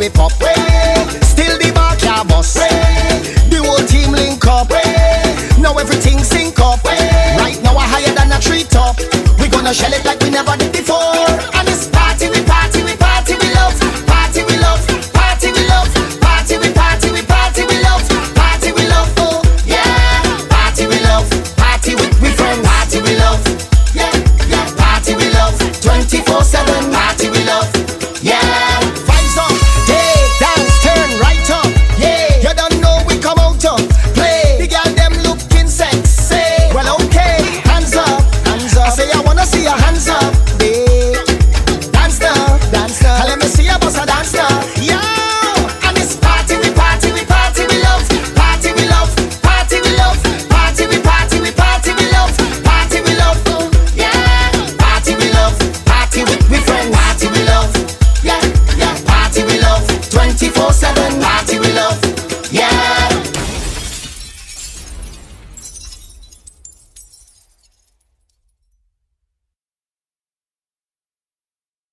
we pop.